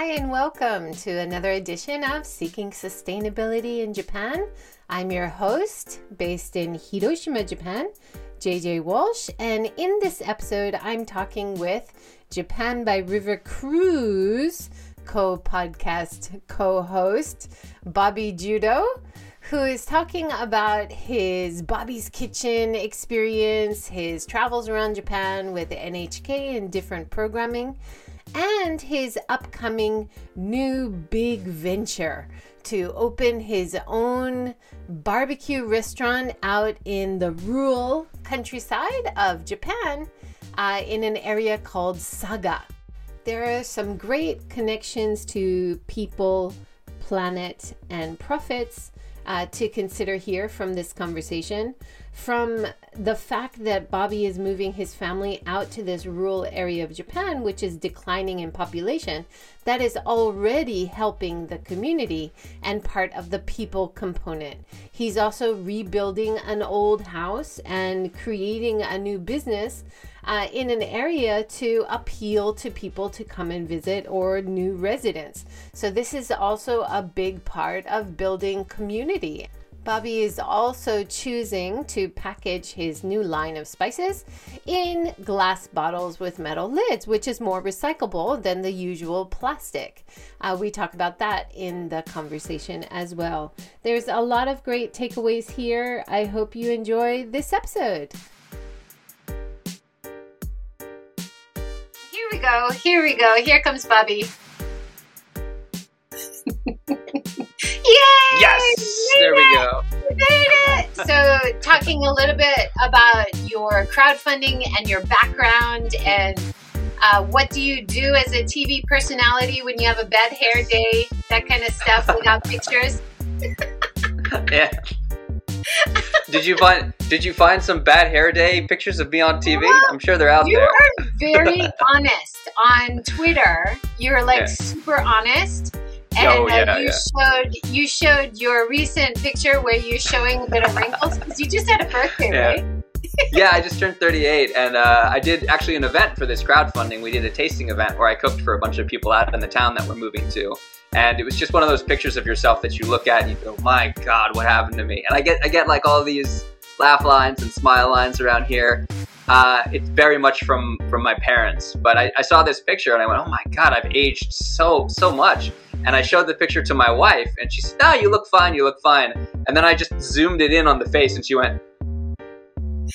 Hi, and welcome to another edition of Seeking Sustainability in Japan. I'm your host, based in Hiroshima, Japan, JJ Walsh, and in this episode, I'm talking with Japan by River Cruise co podcast co host, Bobby Judo who is talking about his Bobby's Kitchen experience, his travels around Japan with NHK and different programming, and his upcoming new big venture to open his own barbecue restaurant out in the rural countryside of Japan uh, in an area called Saga. There are some great connections to people, planet, and profits uh, to consider here from this conversation. From the fact that Bobby is moving his family out to this rural area of Japan, which is declining in population, that is already helping the community and part of the people component. He's also rebuilding an old house and creating a new business uh, in an area to appeal to people to come and visit or new residents. So, this is also a big part of building community. Bobby is also choosing to package his new line of spices in glass bottles with metal lids, which is more recyclable than the usual plastic. Uh, we talk about that in the conversation as well. There's a lot of great takeaways here. I hope you enjoy this episode. Here we go. Here we go. Here comes Bobby. Yay! So, talking a little bit about your crowdfunding and your background, and uh, what do you do as a TV personality when you have a bad hair day, that kind of stuff without pictures? yeah. did you find Did you find some bad hair day pictures of me on TV? Well, I'm sure they're out you there. You are very honest on Twitter. You're like Yeah. super honest. And Oh, uh, yeah, you yeah. showed you showed your recent picture where you're showing a bit of wrinkles because you just had a birthday, Yeah. right? yeah, I just turned 38, and uh, I did actually an event for this crowdfunding. We did a tasting event where I cooked for a bunch of people out in the town that we're moving to, and it was just one of those pictures of yourself that you look at and you go, "My God, what happened to me?" And I get I get like all these laugh lines and smile lines around here. Uh, it's very much from from my parents, but I, I saw this picture and I went, "Oh my God, I've aged so so much." And I showed the picture to my wife, and she said, "No, you look fine. You look fine." And then I just zoomed it in on the face, and she went,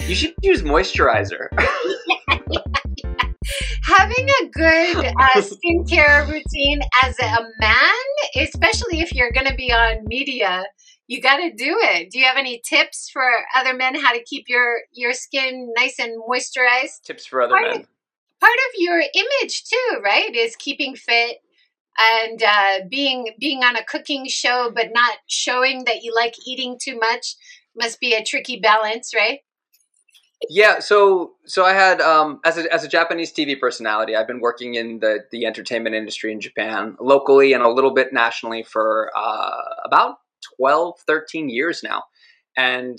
"You should use moisturizer." Having a good uh, skincare routine as a man, especially if you're going to be on media, you got to do it. Do you have any tips for other men how to keep your your skin nice and moisturized? Tips for other Part of- men. part of your image too, right? Is keeping fit and uh, being being on a cooking show, but not showing that you like eating too much. Must be a tricky balance, right? Yeah, so so I had um, as a as a Japanese TV personality, I've been working in the the entertainment industry in Japan, locally and a little bit nationally for uh, about 12, 13 years now. And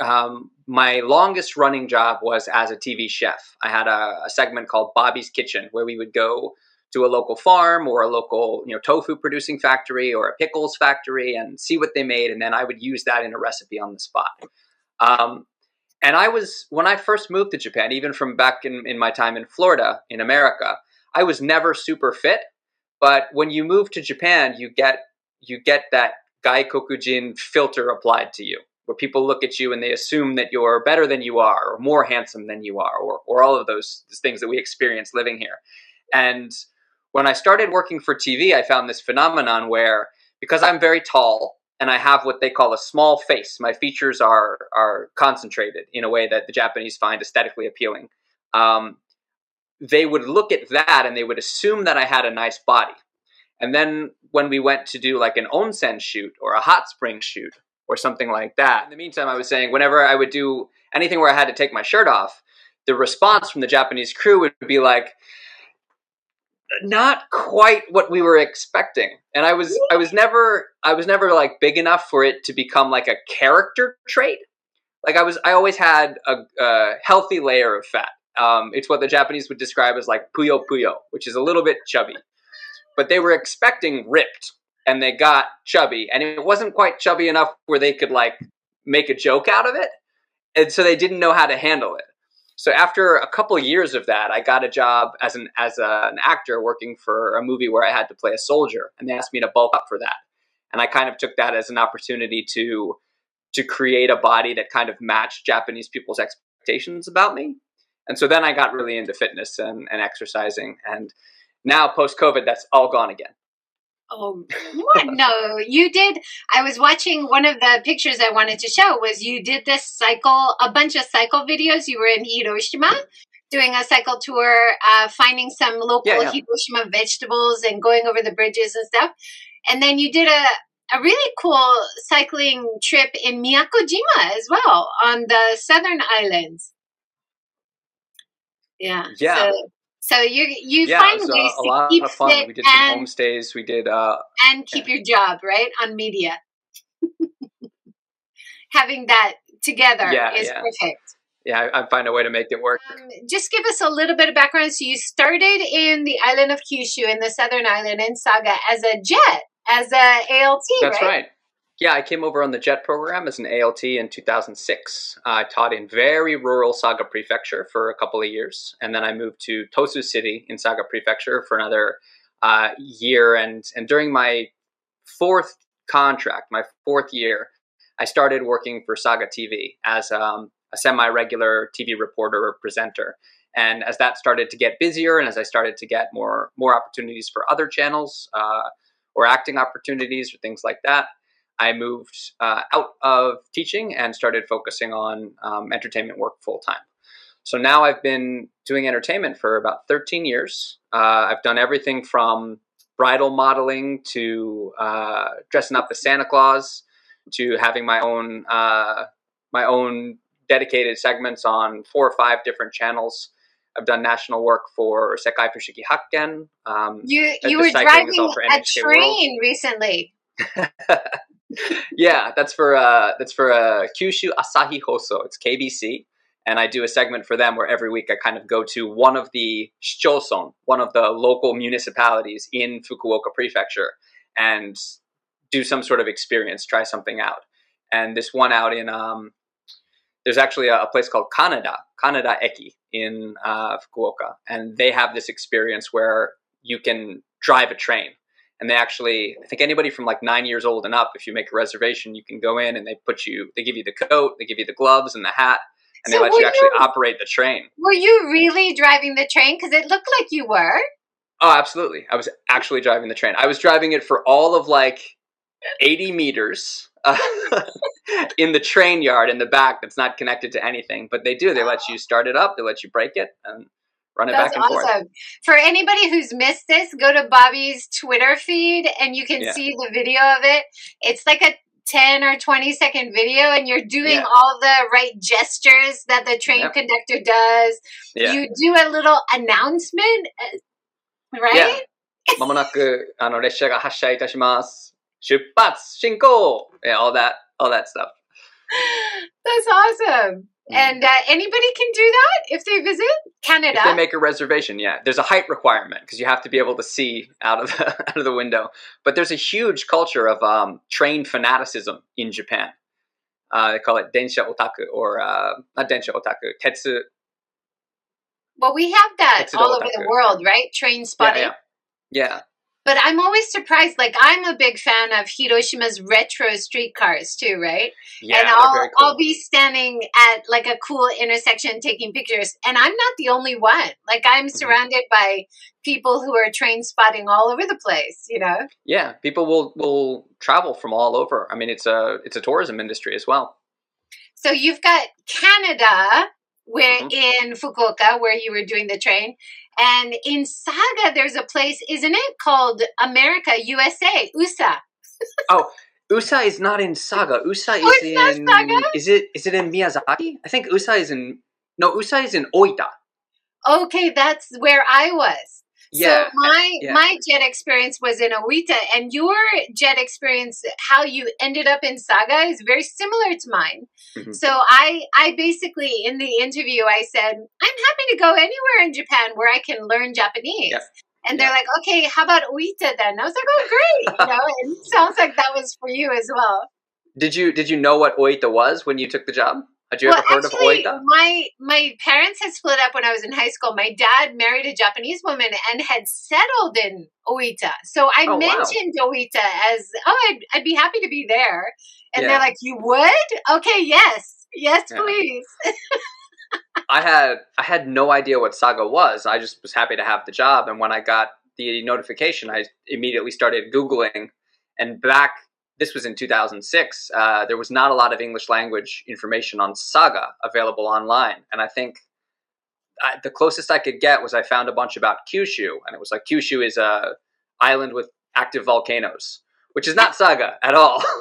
um, my longest running job was as a TV chef. I had a, a segment called Bobby's Kitchen, where we would go to a local farm or a local you know tofu producing factory or a pickles factory and see what they made, and then I would use that in a recipe on the spot. Um, and I was, when I first moved to Japan, even from back in, in my time in Florida, in America, I was never super fit. But when you move to Japan, you get you get that gaikokujin filter applied to you, where people look at you and they assume that you're better than you are, or more handsome than you are, or or all of those things that we experience living here. And when I started working for TV, I found this phenomenon where because I'm very tall and I have what they call a small face. My features are are concentrated in a way that the Japanese find aesthetically appealing. Um, they would look at that and they would assume that I had a nice body. And then when we went to do like an onsen shoot or a hot spring shoot or something like that, in the meantime, I was saying whenever I would do anything where I had to take my shirt off, the response from the Japanese crew would be like, not quite what we were expecting. And i was i was never i was never like big enough for it to become like a character trait. Like i was i always had a, a healthy layer of fat. Um, it's what the japanese would describe as like puyo puyo which is a little bit chubby but they were expecting ripped and they got chubby and it wasn't quite chubby enough where they could like make a joke out of it and so they didn't know how to handle it. So after a couple years of that i got a job as an as a, an actor working for a movie where i had to play a soldier and they asked me to bulk up for that. And i kind of took that as an opportunity to to create a body that kind of matched japanese people's expectations about me. And so then i got really into fitness and, and exercising and now post covid that's all gone again Oh what? no, you did. I was watching one of the pictures I wanted to show was you did this cycle, a bunch of cycle videos. You were in Hiroshima doing a cycle tour, uh, finding some local yeah, yeah. Hiroshima vegetables and going over the bridges and stuff. And then you did a, a really cool cycling trip in Miyakojima as well on the southern islands. Yeah. Yeah. So, so you you yeah, find ways a, a to keep fit We did and, some homestays. We did uh, and keep yeah. your job right on media. Having that together yeah, is perfect. Yeah, I, I, find a way to make it work. Um, just give us a little bit of background. So you started in the island of Kyushu in the southern island in Saga as a JET, as a ALT. That's right. right. Yeah, I came over on the JET program as an ALT in 2006. I taught in very rural Saga Prefecture for a couple of years, and then I moved to Tosu City in Saga Prefecture for another uh, year. And and during my fourth contract, my fourth year, I started working for Saga TV as um, a semi-regular TV reporter or presenter. And as that started to get busier, and as I started to get more more opportunities for other channels uh, or acting opportunities or things like that. I moved uh, out of teaching and started focusing on um, entertainment work full time. So now I've been doing entertainment for about 13 years. Uh, I've done everything from bridal modeling to uh, dressing up as Santa Claus to having my own uh, my own dedicated segments on four or five different channels. I've done national work for Sekai Fushigi Hakken. Um, you you were driving a train World. recently. yeah, that's for uh, that's for uh, Kyushu Asahi Hoso. It's KBC, and I do a segment for them where every week I kind of go to one of the shichoson, one of the local municipalities in Fukuoka Prefecture, and do some sort of experience, try something out. And this one out in um, there's actually a, a, place called Kaneda, Kaneda Eki in uh, Fukuoka, and they have this experience where you can drive a train and they actually i think anybody from like nine years old and up if you make a reservation you can go in and they put you they give you the coat they give you the gloves and the hat and so they let you actually you, operate the train. Were you really driving the train? Because it looked like you were. Oh absolutely. I was actually driving the train. I was driving it for all of like 80 meters uh, in the train yard in the back that's not connected to anything. But they do they let you start it up they let you brake it and run it That's back and awesome. forth. For anybody who's missed this, go to Bobby's Twitter feed and you can yeah. see the video of it. It's like a 10 or 20 second video and you're doing yeah. all the right gestures that the train yep. conductor does. Yeah. You do a little announcement, uh, right? まもなくあの列車が発車いたします。出発進行 yeah, all that all that stuff. That's awesome. Mm. And uh, anybody can do that if they visit Kanada. If they make a reservation, yeah. There's a height requirement because you have to be able to see out of the, out of the window. But there's a huge culture of um, train fanaticism in Japan. Uh, they call it densha otaku or uh, not densha otaku, tetsu. Well, we have that all over the world, right? Train spotting. Yeah, yeah. yeah. But I'm always surprised. Like I'm a big fan of Hiroshima's retro streetcars too, right? Yeah, and I'll cool. I'll be standing at like a cool intersection taking pictures, and I'm not the only one. Like I'm mm-hmm. surrounded mm-hmm. by people who are train spotting all over the place. You know? Yeah, people will will travel from all over. I mean, it's a it's a tourism industry as well. So you've got Kanada, where mm-hmm. in Fukuoka, where you were doing the train, and in Saga, there's a place, isn't it, called America, USA, USA. oh, USA is not in Saga. USA oh, is in. Saga? Is it? Is it in Miyazaki? I think USA is in. No, USA is in Oita. Okay, that's where I was. Yeah. So my yeah. my JET experience was in Oita, and your JET experience, how you ended up in Saga, is very similar to mine. Mm-hmm. So I I basically in the interview I said I'm happy to go anywhere in Japan where I can learn Japanese. Yep. And they're like, okay, how about Oita then? I was like, oh, great. You know, and it sounds like that was for you as well. Did you did you know what Oita was when you took the job? Had you well, ever heard actually, of Oita? My my parents had split up when I was in high school. My dad married a Japanese woman and had settled in Oita. So I Oh, wow. mentioned Oita as, oh, I'd, I'd be happy to be there. And Yeah. they're like, you would? Okay, yes. Yes, Yeah. please. I had I had no idea what Saga was. I just was happy to have the job, and when I got the notification, I immediately started googling. And back, this was in 2006. Uh, there was not a lot of English language information on Saga available online, and I think I, the closest I could get was I found a bunch about Kyushu, and it was like Kyushu is a island with active volcanoes, which is not Saga at all.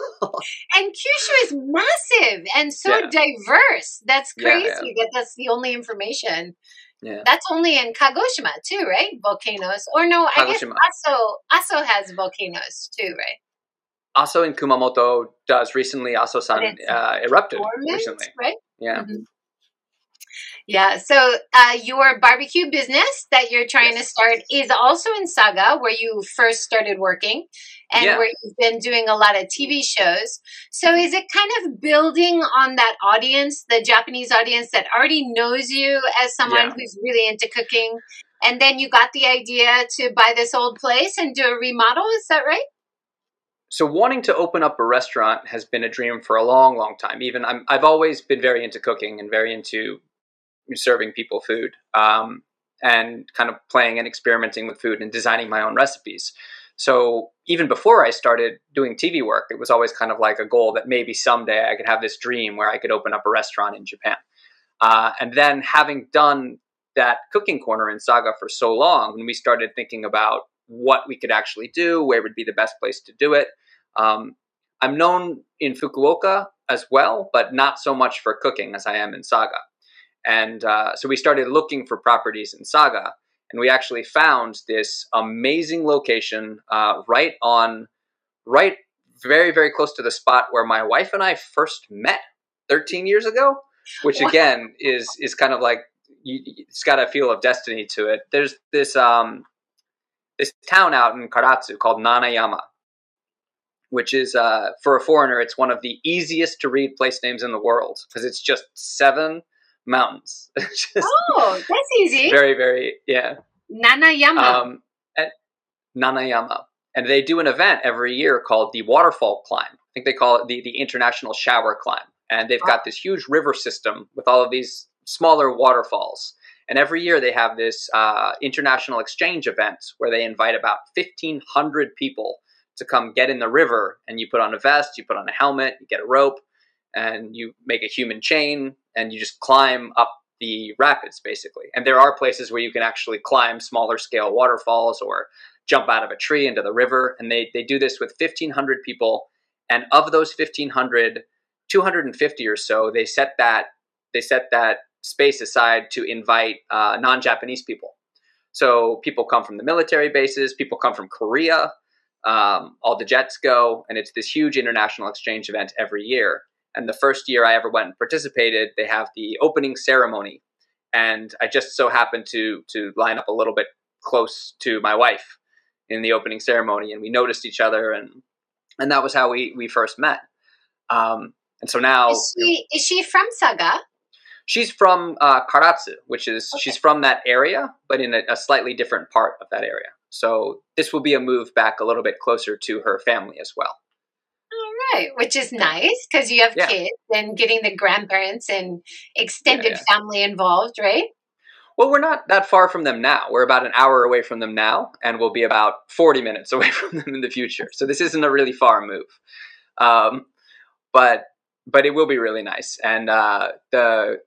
And Kyushu is massive and so Yeah. diverse. That's crazy yeah. that that's the only information. yeah. That's only in Kagoshima too, right? Volcanoes. Or no, I guess Kagoshima. Aso Aso has volcanoes too, right? Also in Kumamoto does recently. Aso-san uh, erupted recently. right? Yeah. Mhm. Yeah. So uh, your barbecue business that you're trying to start is also in Saga, where you first started working, and Yeah. where you've been doing a lot of TV shows. So is it kind of building on that audience, the Japanese audience that already knows you as someone Yeah. who's really into cooking? And then you got the idea to buy this old place and do a remodel. Is that right? So wanting to open up a restaurant has been a dream for a long long time. Even I'm, i've always been very into cooking and very into serving people food um, and kind of playing and experimenting with food and designing my own recipes. So even before i started doing tv work it was always kind of like a goal that maybe someday i could have this dream where i could open up a restaurant in japan. Uh, and then having done that cooking corner in saga for so long when we started thinking about what we could actually do where would be the best place to do it um, I'm known in Fukuoka as well, but not so much for cooking as I am in Saga. And uh, so we started looking for properties in Saga, and we actually found this amazing location uh, right on, right very, very close to the spot where my wife and I first met 13 years ago, which again is is kind of like you, it's got a feel of destiny to it. There's this um, this town out in Karatsu called Nanayama, which is uh, for a foreigner, it's one of the easiest to read place names in the world because it's just seven mountains. Just Oh, that's easy. very, very yeah. Nanayama. Um, at Nanayama, and they do an event every year called the Waterfall Climb. I think they call it the the International Shower Climb, and they've got this huge river system with all of these smaller waterfalls. And every year they have this uh, international exchange event where they invite about fifteen hundred people to come get in the river, and you put on a vest, you put on a helmet, you get a rope, and you make a human chain, and you just climb up the rapids basically. And there are places where you can actually climb smaller scale waterfalls or jump out of a tree into the river. And they, they do this with 1,500 people. And of those 1,500, 250 or so, they set that they set that space aside to invite uh, non-Japanese people. So people come from the military bases, people come from Korea. Um, all the JETs go, and it's this huge international exchange event every year. And the first year I ever went and participated, they have the opening ceremony, and I just so happened to to line up a little bit close to my wife in the opening ceremony, and we noticed each other, and and that was how we we first met. Um, and so now is she is she from Saga? She's from uh, Karatsu, which is Okay. she's from that area, but in a, a slightly different part of that area. So this will be a move back a little bit closer to her family as well. All right, which is nice because you have Yeah. kids and getting the grandparents and extended Yeah, family involved, right? Well, we're not that far from them now. We're about an hour away from them now, and we'll be about 40 minutes away from them in the future. So this isn't a really far move. Um, but but it will be really nice. And uh, the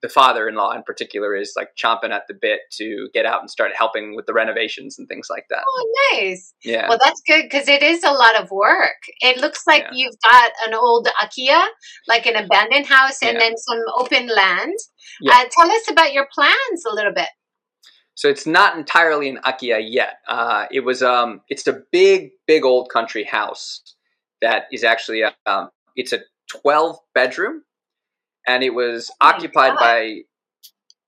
the father-in-law in particular is like chomping at the bit to get out and start helping with the renovations and things like that. Oh, nice. Yeah. Well, that's good because it is a lot of work. It looks like Yeah. you've got an old Akiya, like an abandoned house, and Yeah. then some open land. Yeah. Uh, tell us about your plans a little bit. So it's not entirely an Akiya yet. Uh, it was um, it's a big, big old country house that is actually a, um, it's a twelve bedroom, and it was Oh occupied God. by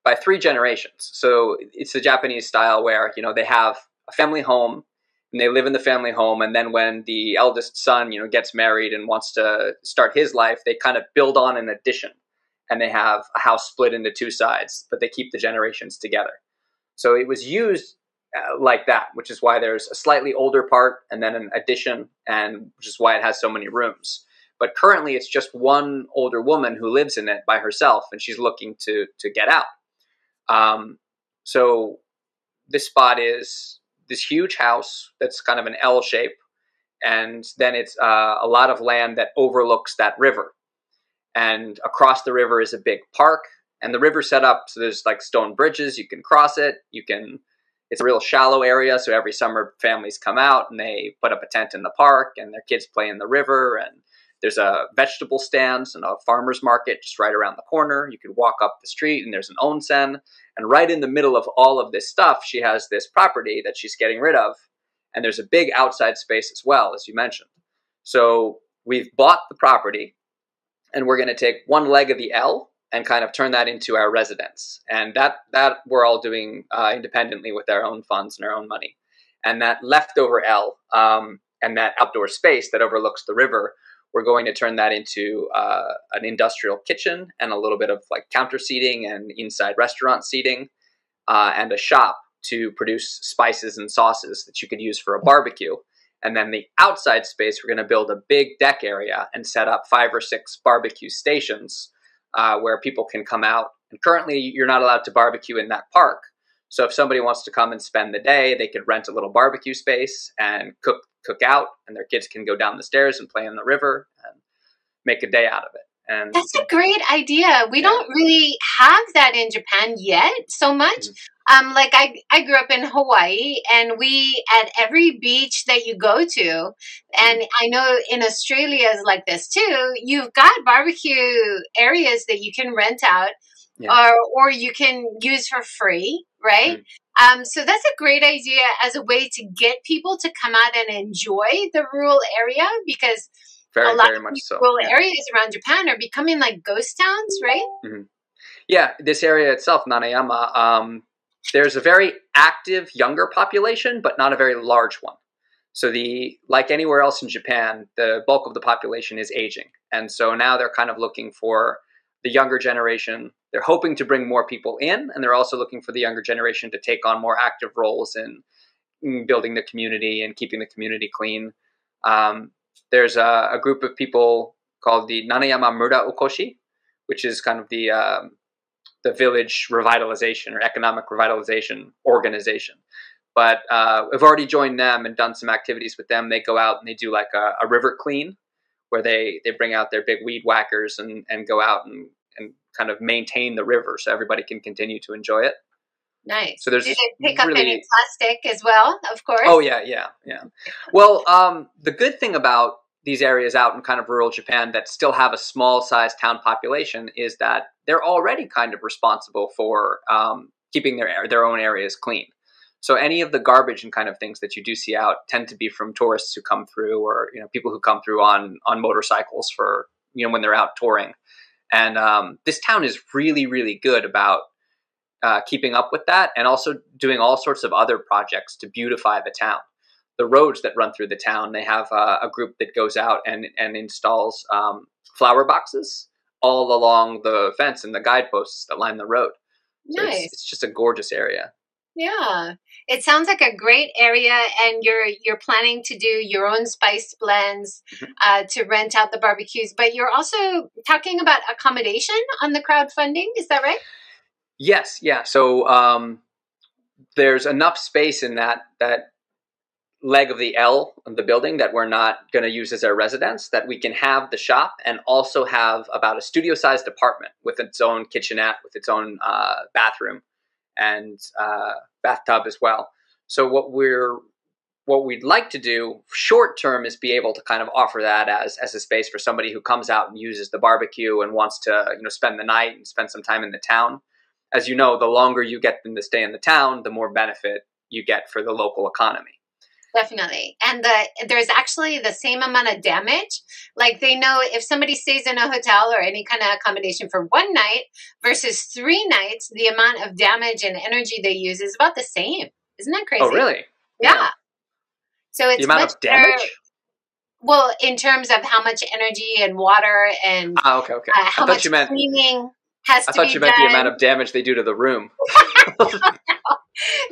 by three generations. So it's the Japanese style where you know they have a family home and they live in the family home and then when the eldest son you know gets married and wants to start his life they kind of build on an addition and they have a house split into two sides but they keep the generations together so it was used uh, like that which is why there's a slightly older part and then an addition and which is why it has so many rooms but currently it's just one older woman who lives in it by herself and she's looking to to get out um, so this spot is this huge house that's kind of an L shape, and then it's uh, a lot of land that overlooks that river. And across the river is a big park, and the river set up so there's like stone bridges. You can cross it. You can. It's a real shallow area, so every summer families come out and they put up a tent in the park, and their kids play in the river, and there's a vegetable stand and a farmer's market just right around the corner. You can walk up the street and there's an onsen. And right in the middle of all of this stuff, she has this property that she's getting rid of. And there's a big outside space as well, as you mentioned. So we've bought the property and we're going to take one leg of the L and kind of turn that into our residence. And that, that we're all doing uh, independently with our own funds and our own money. And that leftover L um, and that outdoor space that overlooks the river we're going to turn that into uh, an industrial kitchen and a little bit of like counter seating and inside restaurant seating uh, and a shop to produce spices and sauces that you could use for a barbecue. And then the outside space, we're going to build a big deck area and set up five or six barbecue stations uh, where people can come out. And currently, you're not allowed to barbecue in that park. So if somebody wants to come and spend the day, they could rent a little barbecue space and cook cook out, and their kids can go down the stairs and play in the river and make a day out of it. And that's a great idea. We yeah. don't really have that in Japan yet so much. Mm-hmm. Um, like I, I grew up in Hawaii, and we at every beach that you go to, and I know in Australia is like this too. You've got barbecue areas that you can rent out, yeah. or or you can use for free, right? Mm-hmm. Um, so that's a great idea as a way to get people to come out and enjoy the rural area because very, a lot of rural yeah. areas around Japan are becoming like ghost towns, right? Mm-hmm. Yeah, this area itself, Nanayama, um, there's a very active younger population, but not a very large one. So the like anywhere else in Japan, the bulk of the population is aging, and so now they're kind of looking for the younger generation. They're hoping to bring more people in, and they're also looking for the younger generation to take on more active roles in, in building the community and keeping the community clean. Um, there's a, a, group of people called the Nanayama Mura Okoshi, which is kind of the um, the village revitalization or economic revitalization organization. But uh, I've already joined them and done some activities with them. They go out and they do like a, a river clean where they they bring out their big weed whackers and and go out and and kind of maintain the river so everybody can continue to enjoy it. Nice. So there's Did they pick really... up any plastic as well? Of course. Oh yeah, yeah, yeah. Well, um, the good thing about these areas out in kind of rural Japan that still have a small sized town population is that they're already kind of responsible for um, keeping their their own areas clean. So any of the garbage and kind of things that you do see out tend to be from tourists who come through, or you know people who come through on on motorcycles for you know when they're out touring. And um, this town is really really good about uh, keeping up with that, and also doing all sorts of other projects to beautify the town. The roads that run through the town, they have uh, a group that goes out and and installs um, flower boxes all along the fence and the guideposts that line the road. So nice. It's, it's just a gorgeous area. Yeah. It sounds like a great area and you're you're planning to do your own spice blends mm-hmm. uh, to rent out the barbecues, but you're also talking about accommodation on the crowdfunding, is that right? Yes, yeah. So um, there's enough space in that that leg of the L of the building that we're not going to use as our residence, that we can have the shop and also have about a studio sized apartment with its own kitchenette, with its own uh, bathroom and uh, bathtub as well. So what we're what we'd like to do short term is be able to kind of offer that as as a space for somebody who comes out and uses the barbecue and wants to you know spend the night and spend some time in the town. As you know, the longer you get them to stay in the town, the more benefit you get for the local economy. Definitely. And the there's actually the same amount of damage. Like they know if somebody stays in a hotel or any kind of accommodation for one night versus three nights, the amount of damage and energy they use is about the same. Isn't that crazy? Oh, really? Yeah. yeah. So it's the amount of damage. Better, well, in terms of how much energy and water and ah, okay, okay. Uh, how much meant, cleaning has I to be I thought you meant done. the amount of damage they do to the room. no, no,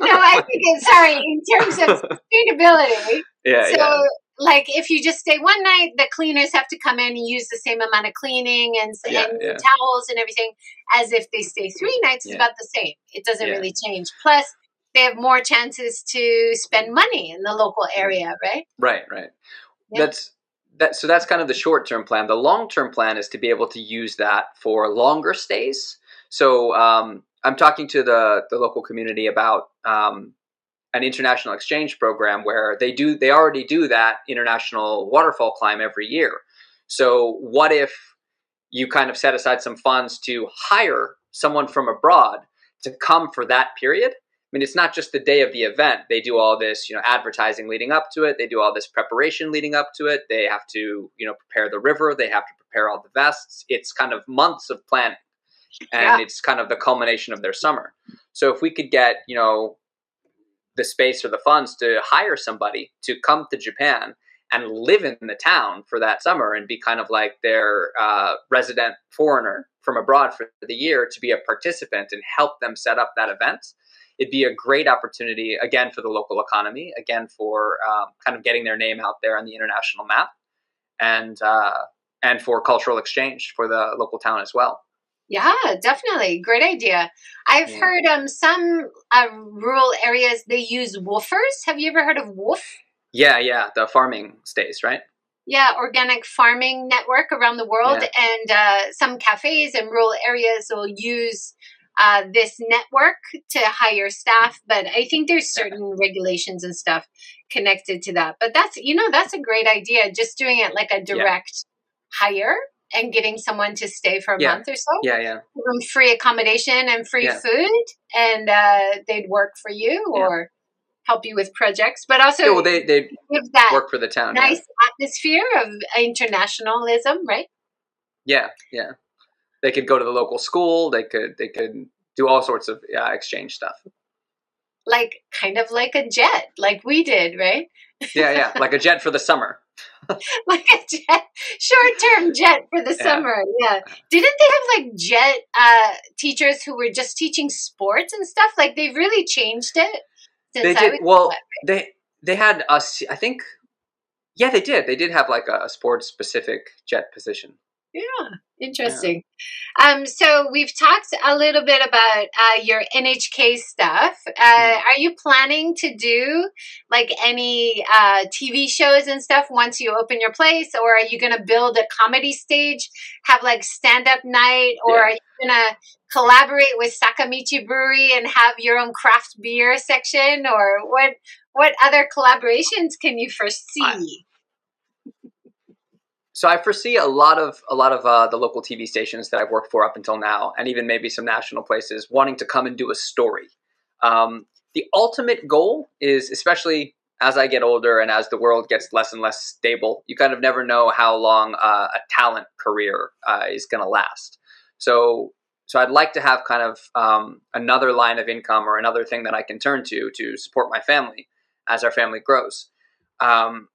I think it's sorry in terms of sustainability. Yeah, so, yeah. like, if you just stay one night, the cleaners have to come in and use the same amount of cleaning and, Yeah, and yeah. towels and everything as if they stay three nights. It's about the same. It doesn't really change. Plus, they have more chances to spend money in the local area, right? Right, right. That's that. So that's kind of the short term plan. The long term plan is to be able to use that for longer stays. So um, I'm talking to the the local community about um, an international exchange program where they do they already do that international waterfall climb every year. So what if you kind of set aside some funds to hire someone from abroad to come for that period? I mean, it's not just the day of the event. They do all this, you know, advertising leading up to it. They do all this preparation leading up to it. They have to, you know, prepare the river. They have to prepare all the vests. It's kind of months of planning, and Yeah. it's kind of the culmination of their summer. So if we could get, you know, the space or the funds to hire somebody to come to Japan and live in the town for that summer and be kind of like their uh, resident foreigner from abroad for the year to be a participant and help them set up that event it'd be a great opportunity again for the local economy, again for um, kind of getting their name out there on the international map, and uh, and for cultural exchange for the local town as well. Yeah, definitely. Great idea. I've Yeah. heard um some uh, rural areas they use WWOOFers. Have you ever heard of WWOOF? Yeah, yeah, the farming stays, right? Yeah, organic farming network around the world, and uh, some cafes and rural areas will use uh, this network to hire staff. But I think there's certain regulations and stuff connected to that. But that's you know that's a great idea. Just doing it like a direct hire and getting someone to stay for a Yeah. month or so. Yeah, yeah, Give them free accommodation and free Yeah. food, and uh, they'd work for you Yeah. or help you with projects. But also yeah. Well, they they give that work for the town. yeah. nice atmosphere of internationalism, right? Yeah, yeah. They could go to the local school. They could they could do all sorts of uh, exchange stuff. Like kind of like a JET, like we did, right? Yeah, yeah, like a JET for the summer. like a JET, short-term JET for the Yeah. summer. Yeah. Didn't they have like JET uh, teachers who were just teaching sports and stuff? Like they've really changed it since They did well. They they had us. I think. Yeah, they did. They did have like a, a sports specific JET position. Yeah, interesting. Um, so we've talked a little bit about uh, your NHK stuff. Uh, Hmm. Are you planning to do like any uh, TV shows and stuff once you open your place, or are you going to build a comedy stage, have like stand up night, or Yeah. are you going to collaborate with Sakamichi Brewery and have your own craft beer section, or what? What other collaborations can you foresee? So I foresee a lot of a lot of uh, the local TV stations that I've worked for up until now, and even maybe some national places, wanting to come and do a story. Um, the ultimate goal is, especially as I get older and as the world gets less and less stable, you kind of never know how long uh, a talent career uh, is going to last. So, so I'd like to have kind of um, another line of income or another thing that I can turn to to support my family as our family grows. Um,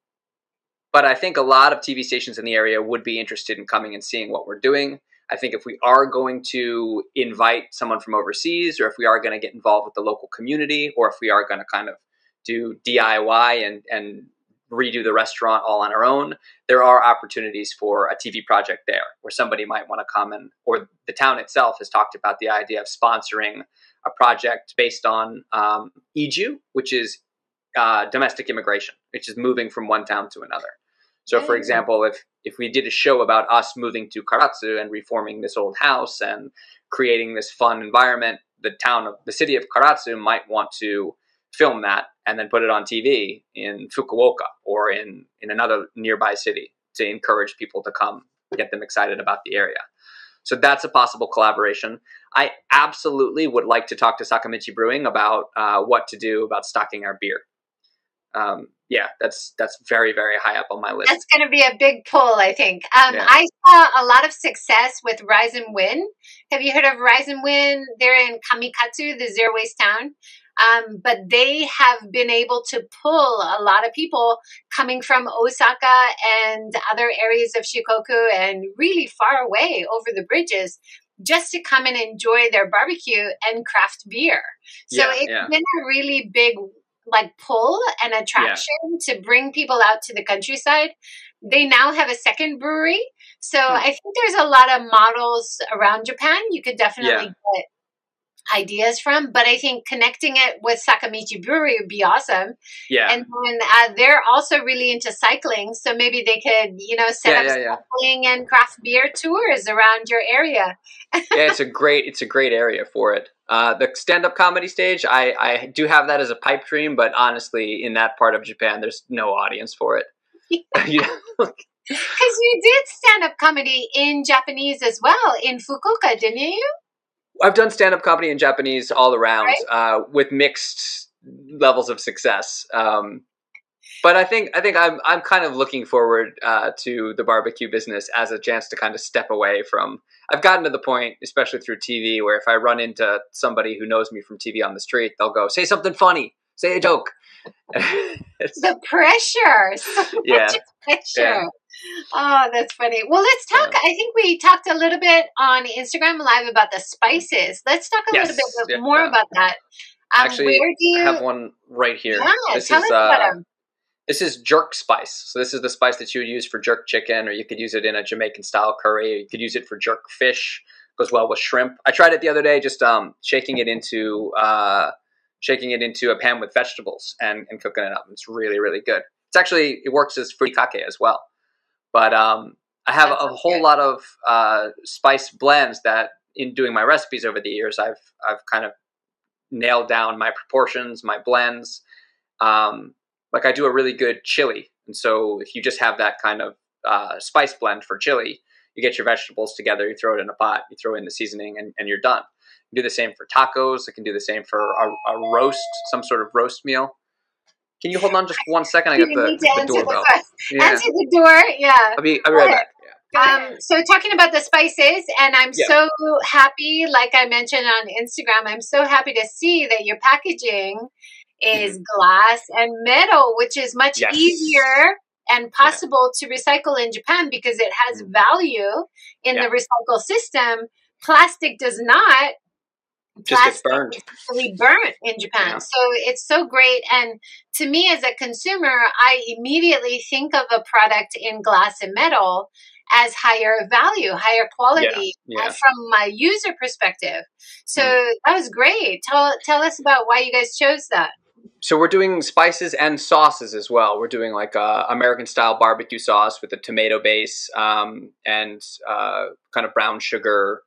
but I think a lot of TV stations in the area would be interested in coming and seeing what we're doing. I think if we are going to invite someone from overseas, or if we are going to get involved with the local community, or if we are going to kind of do DIY and, and redo the restaurant all on our own, there are opportunities for a TV project there where somebody might want to come and, or the town itself has talked about the idea of sponsoring a project based on um, Iju, which is uh, domestic immigration, which is moving from one town to another. So, for Oh. example, if if we did a show about us moving to Karatsu and reforming this old house and creating this fun environment, the town of the city of Karatsu might want to film that and then put it on TV in Fukuoka or in in another nearby city to encourage people to come, get them excited about the area. So that's a possible collaboration. I absolutely would like to talk to Sakamichi Brewing about uh, what to do about stocking our beer. Um, yeah, that's that's very very high up on my list. That's going to be a big pull, I think. Um, Yeah. I saw a lot of success with Rise and Win. Have you heard of Rise and Win? They're in Kamikatsu, the zero waste town. Um, but they have been able to pull a lot of people coming from Osaka and other areas of Shikoku and really far away over the bridges just to come and enjoy their barbecue and craft beer. So Yeah, it's yeah. been a really big like pull and attraction to bring people out to the countryside. They now have a second brewery. So Hmm. I think there's a lot of models around Japan you could definitely Yeah. get ideas from. But I think connecting it with Sakamichi Brewery would be awesome. Yeah. And then uh, they're also really into cycling. So maybe they could, you know, set yeah, up yeah, yeah. cycling and craft beer tours around your area. yeah, it's a great it's a great area for it. Uh, the stand up comedy stage, I, I do have that as a pipe dream, but honestly, in that part of Japan, there's no audience for it. you know? Because you did stand up comedy in Japanese as well in Fukuoka, didn't you? I've done stand up comedy in Japanese all around Right. uh, with mixed levels of success. Um, but I think I think I'm I'm kind of looking forward uh, to the barbecue business as a chance to kind of step away from. I've gotten to the point, especially through TV, where if I run into somebody who knows me from TV on the street, they'll go, "Say something funny, say a joke." The pressure. So Yeah. pressure. Yeah. Oh, that's funny. Well, let's talk. Yeah. I think we talked a little bit on Instagram Live about the spices. Let's talk a Yes. little bit Yeah. more about that. Um, Actually, where do you? I have one right here. yeah, this tell is us about uh, them. this is jerk spice. So this is the spice that you would use for jerk chicken, or you could use it in a Jamaican style curry. Or you could use it for jerk fish. Goes well with shrimp. I tried it the other day, just um, shaking it into uh, shaking it into a pan with vegetables and, and cooking it up. It's really really good. It's actually it works as furikake as well. But um, I have That a whole good. lot of uh, spice blends that in doing my recipes over the years, I've I've kind of nailed down my proportions, my blends. Um, like I do a really good chili, and so if you just have that kind of uh, spice blend for chili, you get your vegetables together, you throw it in a pot, you throw in the seasoning, and, and you're done. You do the same for tacos. I can do the same for a, a roast, some sort of roast meal. Can you hold on just one second? I got the, need to the answer the doorbell. phone? Yeah. Answer the door. Yeah. I'll be I'll be right back. Yeah. Um, so talking about the spices, and I'm Yeah. so happy, like I mentioned on Instagram, I'm so happy to see that your packaging is glass and metal, which is much Mm-hmm. Yes. easier and possible to recycle in Japan because it has value in Mm-hmm. Yeah. the recycle system. Plastic does not. Plastic burned. really burnt in Japan. Yeah. So it's so great. And to me, as a consumer, I immediately think of a product in glass and metal as higher value, higher quality Yeah. uh, from my user perspective. So Mm. that was great. Tell tell us about why you guys chose that. So we're doing spices and sauces as well. We're doing like a American style barbecue sauce with a tomato base um, and uh, kind of brown sugar,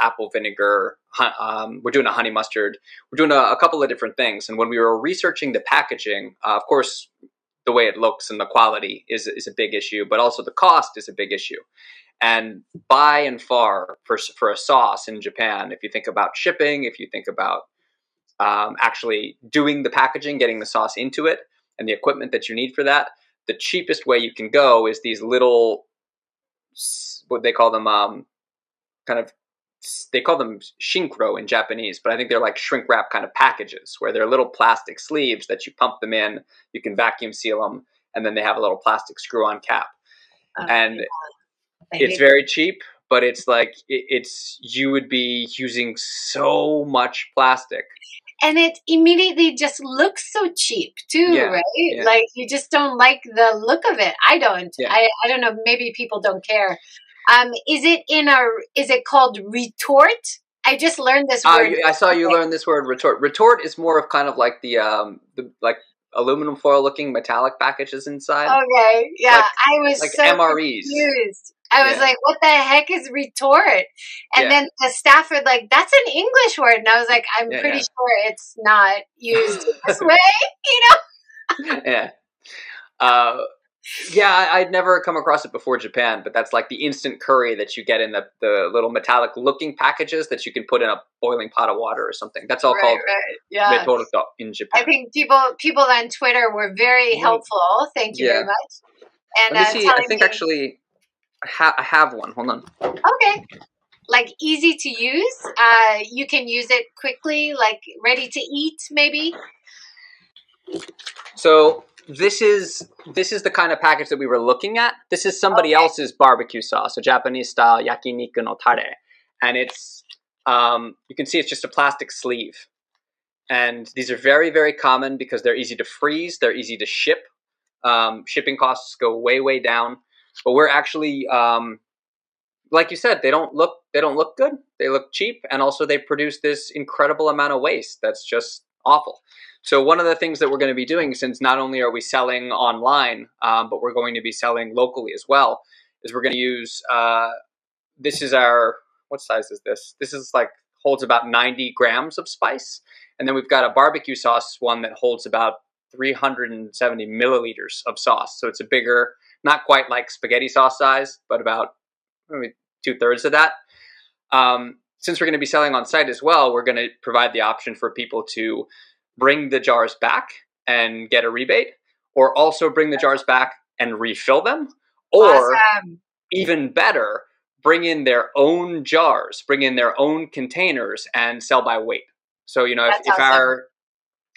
apple vinegar. Um, we're doing a honey mustard. We're doing a, a couple of different things. And when we were researching the packaging, uh, of course, the way it looks and the quality is is a big issue, but also the cost is a big issue. And by and far, for for a sauce in Japan, if you think about shipping, if you think about um, actually doing the packaging, getting the sauce into it, and the equipment that you need for that, the cheapest way you can go is these little, what they call them, um, kind of, they call them shinkro in Japanese, but I think they're like shrink wrap kind of packages where they're little plastic sleeves that you pump them in, you can vacuum seal them, and then they have a little plastic screw on cap. Oh, And. It's very cheap, but it's like, it, it's, you would be using so much plastic. and it immediately just looks so cheap too, Yeah, right? yeah. Like you just don't like the look of it. I don't. Yeah. I, I don't know. Maybe people don't care. Um, is it in a? Is it called retort? I just learned this Uh, word. you- I saw you learn this word retort. Retort is more of kind of like the um the like aluminum foil looking metallic packages inside, Okay, yeah, Like- I was like so MREs. confused. I was Yeah. like, "What the heck is retort?" And Yeah. then the staff were like, "That's an English word," and I was like, "I'm Yeah, pretty sure it's not used this way." You know? yeah. Uh, yeah, I'd never come across it before Japan, but that's like the instant curry that you get in the, the little metallic looking packages that you can put in a boiling pot of water or something. That's all right, called right, yeah. in Japan. I think people people on Twitter were very Mhm. helpful. Thank you very much. And Let uh, see. I think me- actually I, ha- I have one. Hold on. okay, like easy to use. Uh, you can use it quickly, like ready to eat, maybe. So this is this is the kind of package that we were looking at. This is somebody Okay. else's barbecue sauce, a Japanese style yakiniku no tare, and it's um, you can see it's just a plastic sleeve. And these are very very common because they're easy to freeze, they're easy to ship. Um, shipping costs go way way down, but we're actually um, like you said, they don't look they don't look good. They look cheap, and also they produce this incredible amount of waste that's just awful. So one of the things that we're going to be doing, since not only are we selling online, um, but we're going to be selling locally as well, is we're going to use. Uh, this is our what size is this? This is like holds about 90 grams of spice, and then we've got a barbecue sauce one that holds about 370 milliliters of sauce. So it's a bigger, not quite like spaghetti sauce size, but about maybe two thirds of that. Um, since we're going to be selling on site as well, we're going to provide the option for people to bring the jars back and get a rebate, or also bring the jars back and refill them, or awesome. even better, bring in their own jars, bring in their own containers, and sell by weight. So you know, if, That's if our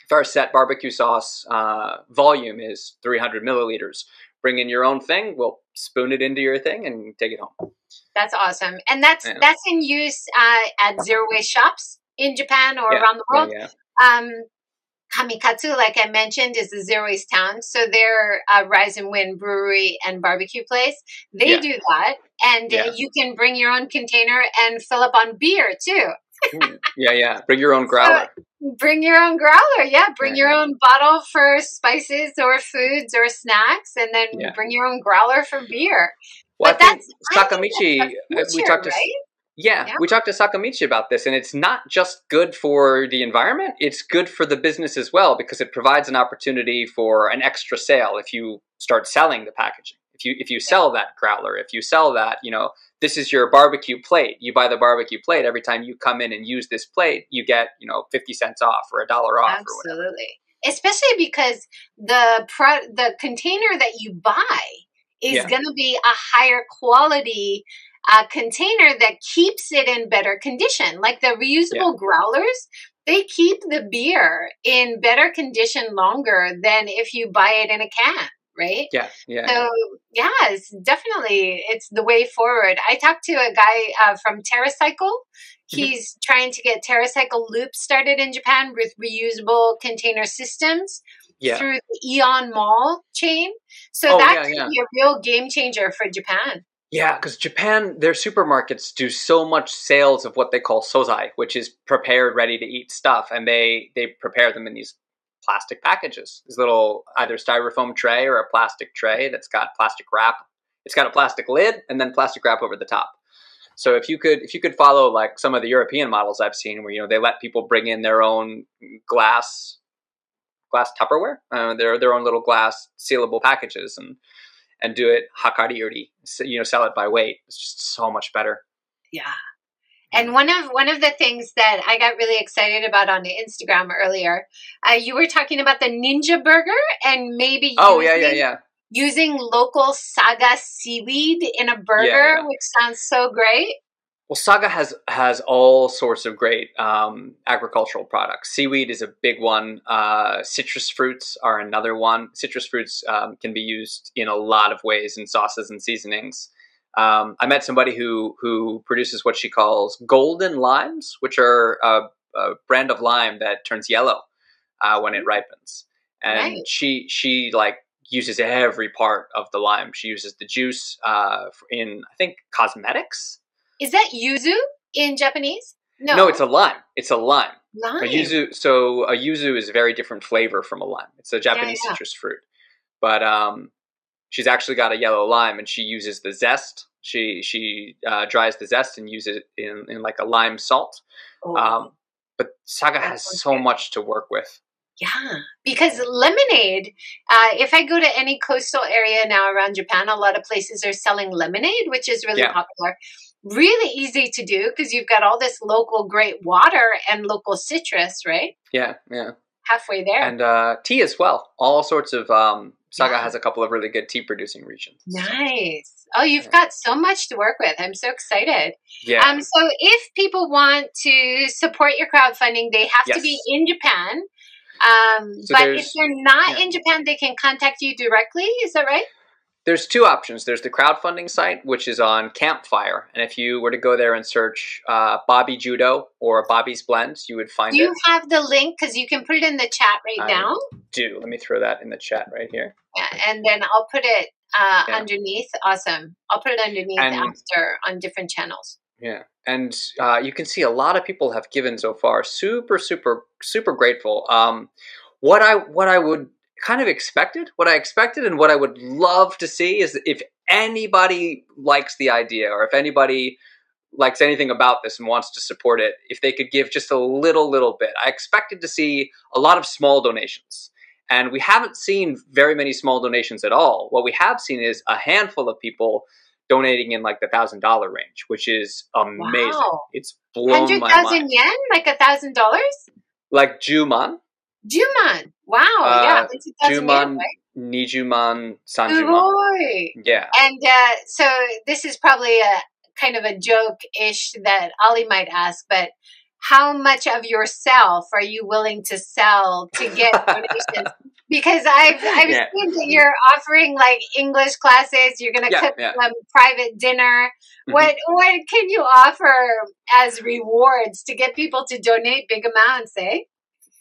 if our set barbecue sauce uh, volume is 300 milliliters, bring in your own thing. We'll spoon it into your thing and take it home. That's awesome, and that's Yeah. that's in use uh, at zero waste shops in Japan or Yeah, around the world. Yeah, Um, Kamikatsu, like I mentioned, is a zero waste town. So their uh, Rise and Win brewery and barbecue place, they do that, and uh, you can bring your own container and fill up on beer too. Yeah, yeah. Bring your own growler. Bring your own growler, yeah. Bring Yeah, your own bottle for spices or foods or snacks, and then Yeah. bring your own growler for beer. Well, but I that's- Sakamichi. that's uh, the we talked to right? Yeah, Yeah. we talked to Sakamichi about this, and it's not just good for the environment; it's good for the business as well because it provides an opportunity for an extra sale if you start selling the packaging. If you if you sell that growler, if you sell that, you know, this is your barbecue plate. You buy the barbecue plate every time you come in and use this plate, you get you know fifty cents off or a dollar off or whatever. Absolutely. Especially because the pro- the container that you buy is Yeah. going to be a higher quality uh, container that keeps it in better condition. Like the reusable growlers, they keep the beer in better condition longer than if you buy it in a can, right? Yeah, yeah, So yes, definitely, it's the way forward. I talked to a guy uh, from TerraCycle. Mm-hmm. He's trying to get TerraCycle Loop started in Japan with reusable container systems yeah. through the AEON Mall chain. So Oh, that yeah, could yeah. be a real game changer for Japan. Yeah, because Japan, their supermarkets do so much sales of what they call sozai, which is prepared, ready to eat stuff, and they they prepare them in these plastic packages, this little either styrofoam tray or a plastic tray that's got plastic wrap. It's got a plastic lid and then plastic wrap over the top. So if you could if you could follow like some of the European models I've seen, where you know they let people bring in their own glass glass Tupperware, uh, their their own little glass sealable packages, and and do it hakariuri, so, you know, sell it by weight. It's just so much better. Yeah. And one of one of the things that I got really excited about on Instagram earlier, uh, you were talking about the Ninja Burger and maybe Oh yeah, yeah, using- yeah. using local Saga seaweed in a burger, yeah. which sounds so great. Well, Saga has has all sorts of great um, agricultural products. Seaweed is a big one. Uh, citrus fruits are another one. Citrus fruits um, can be used in a lot of ways in sauces and seasonings. Um, I met somebody who who produces what she calls golden limes, which are a, a brand of lime that turns yellow uh, when it ripens. And Right. she she like uses every part of the lime. She uses the juice uh, in I think cosmetics. Is that yuzu in Japanese? No, No, it's a lime. It's a lime. lime. A yuzu. So a yuzu is a very different flavor from a lime. It's a Japanese yeah. citrus fruit, but um, she's actually got a yellow lime, and she uses the zest. She she uh, dries the zest and uses it in, in like a lime salt. Oh, Um, but Saga has so much to work with. yeah, because lemonade. Uh, if I go to any coastal area now around Japan, a lot of places are selling lemonade, which is really Yeah. popular. Really easy to do because you've got all this local great water and local citrus, right? Yeah, yeah, Halfway there. and uh, tea as well. All sorts of um, Saga yeah. has a couple of really good tea producing regions. Nice. Oh, you've yeah. got so much to work with. I'm so excited. Yeah. Um. So if people want to support your crowdfunding, they have yes. to be in Japan. Um. So but if they're not yeah. in Japan, they can contact you directly. Is that right? There's two options. There's the crowdfunding site, which is on Campfire, and if you were to go there and search uh, Bobby Judo or Bobby's Blends, you would find Do you it. have the link because you can put it in the chat right I now. Do let me throw that in the chat right here. Yeah, and then I'll put it uh, yeah. underneath. Awesome. I'll put it underneath and, after on different channels. Yeah, and uh, you can see a lot of people have given so far. Super, super, super grateful. Um, what I what I would kind of expected. What I expected and what I would love to see is if anybody likes the idea or if anybody likes anything about this and wants to support it, if they could give just a little, little bit. I expected to see a lot of small donations. And we haven't seen very many small donations at all. What we have seen is a handful of people donating in like the thousand dollar range, which is amazing. Wow. It's blown 100, my mind. yen, like a thousand dollars. Like Juman, Juman. Wow. Uh, yeah. Juman, right? Nijuman, Sanjuman. Yeah. And uh, so this is probably a kind of a joke ish that Ali might ask, but how much of yourself are you willing to sell to get donations? because I've I've yeah. seen that you're offering like English classes. You're going to yeah, cook yeah. them private dinner. Mm-hmm. What what can you offer as rewards to get people to donate big amounts? Eh?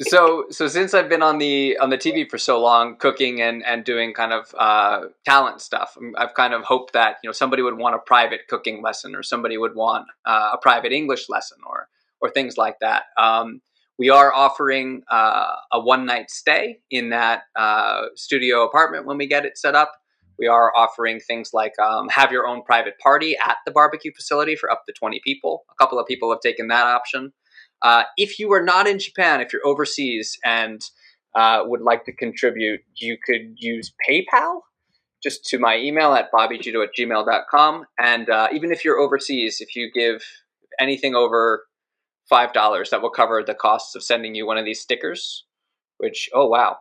So so since I've been on the on the TV for so long, cooking and and doing kind of uh, talent stuff, um, I've kind of hoped that you know somebody would want a private cooking lesson, or somebody would want uh, a private English lesson, or or things like that. Um, we are offering uh, a one night stay in that uh, studio apartment when we get it set up. We are offering things like um, have your own private party at the barbecue facility for up to 20 people. A couple of people have taken that option. Uh, if you are not in Japan, if you're overseas and uh, would like to contribute, you could use PayPal just to my email at bobbyjudo at gmail.com. And uh, even if you're overseas, if you give anything over $5, that will cover the costs of sending you one of these stickers, which, oh, wow.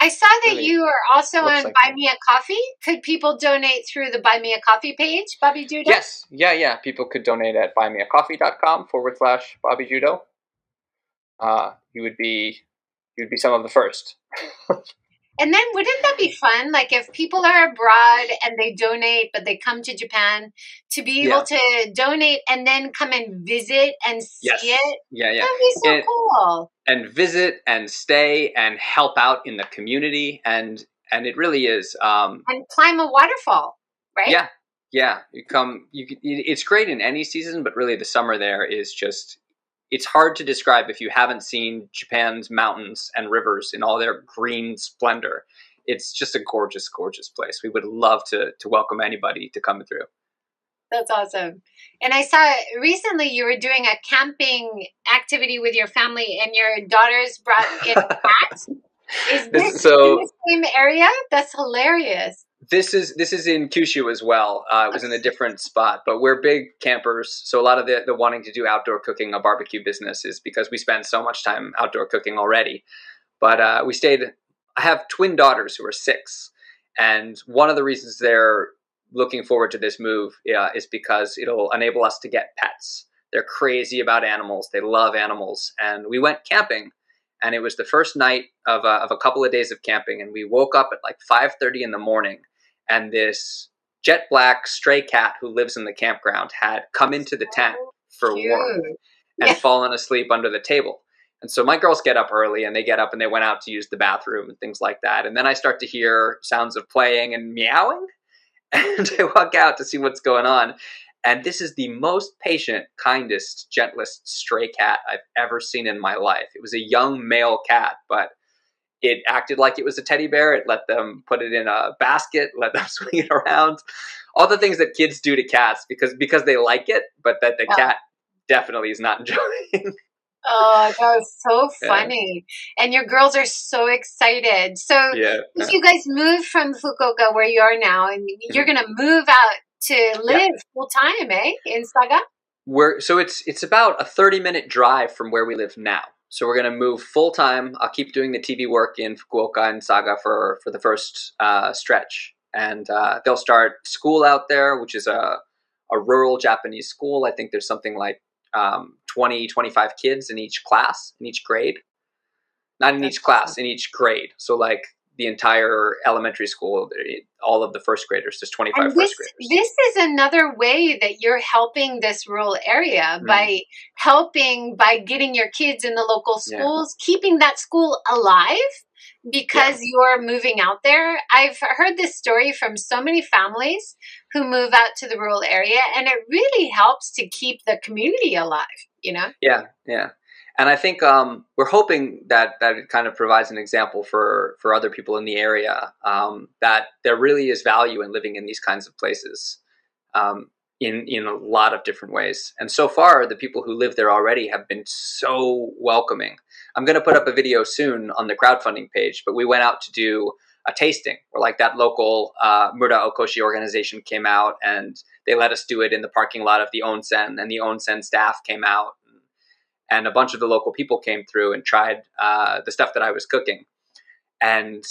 I saw that really you are also on like Buy Me a Coffee. Could people donate through the Buy Me a Coffee page, Bobby Judo? Yes. Yeah, yeah. People could donate at buymeacoffee.com forward slash Bobby Judo uh, you would be you'd be some of the first. and then wouldn't that be fun? Like if people are abroad and they donate, but they come to Japan to be able yeah. to donate and then come and visit and see yes. it. Yeah, yeah. That'd be so and, cool. And visit and stay and help out in the community and and it really is. Um, and climb a waterfall, right? Yeah, yeah. You come. You. It's great in any season, but really the summer there is just it's hard to describe if you haven't seen Japan's mountains and rivers in all their green splendor. It's just a gorgeous, gorgeous place. We would love to to welcome anybody to come through. That's awesome. And I saw recently you were doing a camping activity with your family, and your daughters brought in cats. Is this so, in the same area? That's hilarious. This is this is in Kyushu as well. Uh, it was in a different spot, but we're big campers. So a lot of the, the wanting to do outdoor cooking, a barbecue business, is because we spend so much time outdoor cooking already. But uh, we stayed. I have twin daughters who are six, and one of the reasons they're looking forward to this move is because it'll enable us to get pets. They're crazy about animals. They love animals, and we went camping and it was the first night of a, of a couple of days of camping and we woke up at like 5.30 in the morning and this jet black stray cat who lives in the campground had come into the tent for Cute. warmth and yeah. fallen asleep under the table. And so my girls get up early and they get up and they went out to use the bathroom and things like that. And then I start to hear sounds of playing and meowing. And I walk out to see what's going on. And this is the most patient, kindest, gentlest stray cat I've ever seen in my life. It was a young male cat, but it acted like it was a teddy bear. It let them put it in a basket, let them swing it around. All the things that kids do to cats because because they like it, but that the yeah. cat definitely is not enjoying. Oh, that was so funny. Yeah. And your girls are so excited. So yeah. if you guys move from Fukuoka where you are now and you're mm-hmm. gonna move out to live yeah. full time, eh? In Saga? We're so it's it's about a 30 minute drive from where we live now. So we're going to move full time. I'll keep doing the TV work in Fukuoka and Saga for for the first uh, stretch, and uh, they'll start school out there, which is a a rural Japanese school. I think there's something like um, 20, 25 kids in each class, in each grade. Not in each class, in each grade. So like the entire elementary school, all of the first graders. There's 25 this, first graders. This is another way that you're helping this rural area mm by helping by getting your kids in the local schools, yeah. keeping that school alive because yeah. you're moving out there. I've heard this story from so many families who move out to the rural area and it really helps to keep the community alive, you know? Yeah, yeah and I think um, we're hoping that that it kind of provides an example for for other people in the area um, that there really is value in living in these kinds of places um, in in a lot of different ways. And so far, the people who live there already have been so welcoming. I'm going to put up a video soon on the crowdfunding page, but we went out to do a tasting where like that local uh, Mura Okoshi organization came out and they let us do it in the parking lot of the onsen and the onsen staff came out and a bunch of the local people came through and tried uh, the stuff that I was cooking. And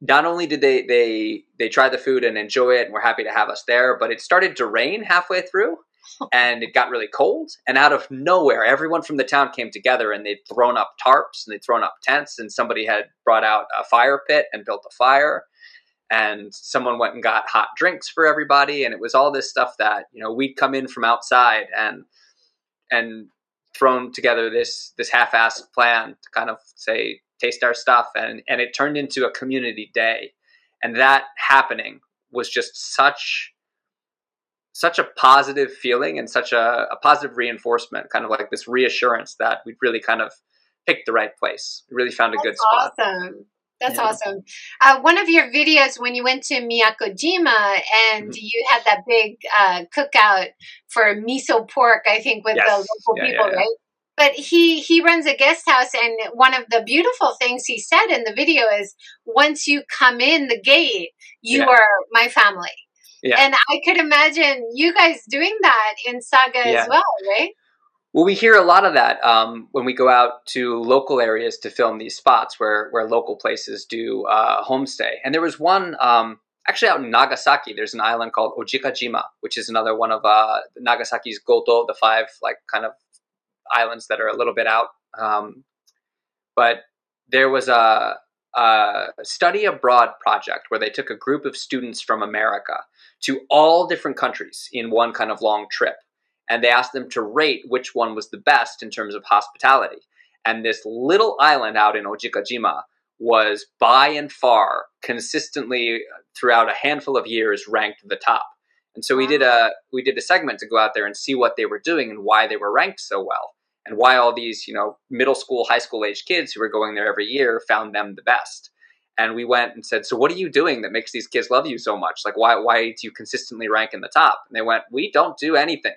not only did they they they try the food and enjoy it and were happy to have us there, but it started to rain halfway through and it got really cold. And out of nowhere, everyone from the town came together and they'd thrown up tarps and they'd thrown up tents and somebody had brought out a fire pit and built a fire. And someone went and got hot drinks for everybody. And it was all this stuff that, you know, we'd come in from outside and and thrown together this this half-assed plan to kind of say taste our stuff and and it turned into a community day. And that happening was just such such a positive feeling and such a, a positive reinforcement kind of like this reassurance that we really kind of picked the right place. We really found a That's good spot. awesome that's yeah. awesome. Uh, one of your videos when you went to Miyakojima and mm-hmm. you had that big uh, cookout for miso pork, I think, with yes. the local yeah, people, yeah, right? But he he runs a guest house, and one of the beautiful things he said in the video is, "Once you come in the gate, you are my family." Yeah. And I could imagine you guys doing that in Saga as well, right? Well, we hear a lot of that um, when we go out to local areas to film these spots where where local places do uh, homestay. And there was one um, actually out in Nagasaki. There's an island called Ojikajima, which is another one of uh, Nagasaki's Goto, the five like kind of islands that are a little bit out. Um, but there was a, a study abroad project where they took a group of students from America to all different countries in one kind of long trip and they asked them to rate which one was the best in terms of hospitality. And this little island out in Ojikajima was by and far consistently throughout a handful of years ranked the top. And so we did a we did a segment to go out there and see what they were doing and why they were ranked so well and why all these, you know, middle school, high school age kids who were going there every year found them the best. And we went and said, "So what are you doing that makes these kids love you so much? Like why why do you consistently rank in the top?" And they went, "We don't do anything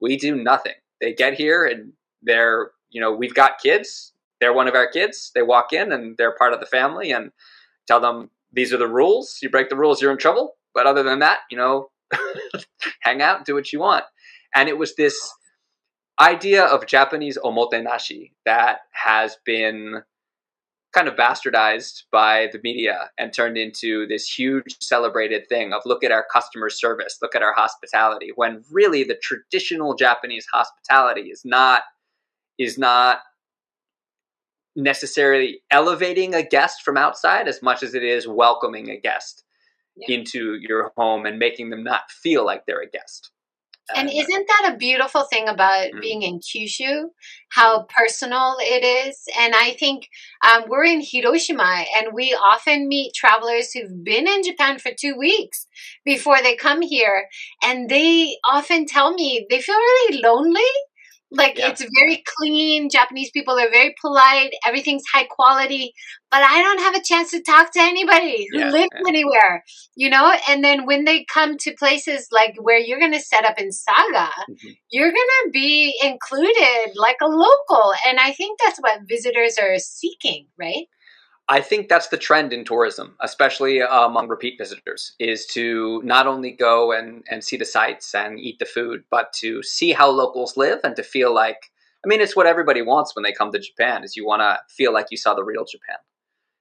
we do nothing. They get here and they're, you know, we've got kids. They're one of our kids. They walk in and they're part of the family and tell them these are the rules. You break the rules, you're in trouble. But other than that, you know, hang out, do what you want. And it was this idea of Japanese omotenashi that has been kind of bastardized by the media and turned into this huge celebrated thing of look at our customer service, look at our hospitality, when really the traditional Japanese hospitality is not is not necessarily elevating a guest from outside as much as it is welcoming a guest yeah. into your home and making them not feel like they're a guest. And isn't that a beautiful thing about mm-hmm. being in Kyushu? How mm-hmm. personal it is. And I think um, we're in Hiroshima and we often meet travelers who've been in Japan for two weeks before they come here. And they often tell me they feel really lonely like yeah. it's very clean. Japanese people are very polite. Everything's high quality. But I don't have a chance to talk to anybody who yeah, lives yeah. anywhere, you know? And then when they come to places like where you're going to set up in Saga, mm-hmm. you're going to be included like a local. And I think that's what visitors are seeking, right? I think that's the trend in tourism, especially uh, among repeat visitors, is to not only go and, and see the sights and eat the food, but to see how locals live and to feel like I mean, it's what everybody wants when they come to Japan is you want to feel like you saw the real Japan.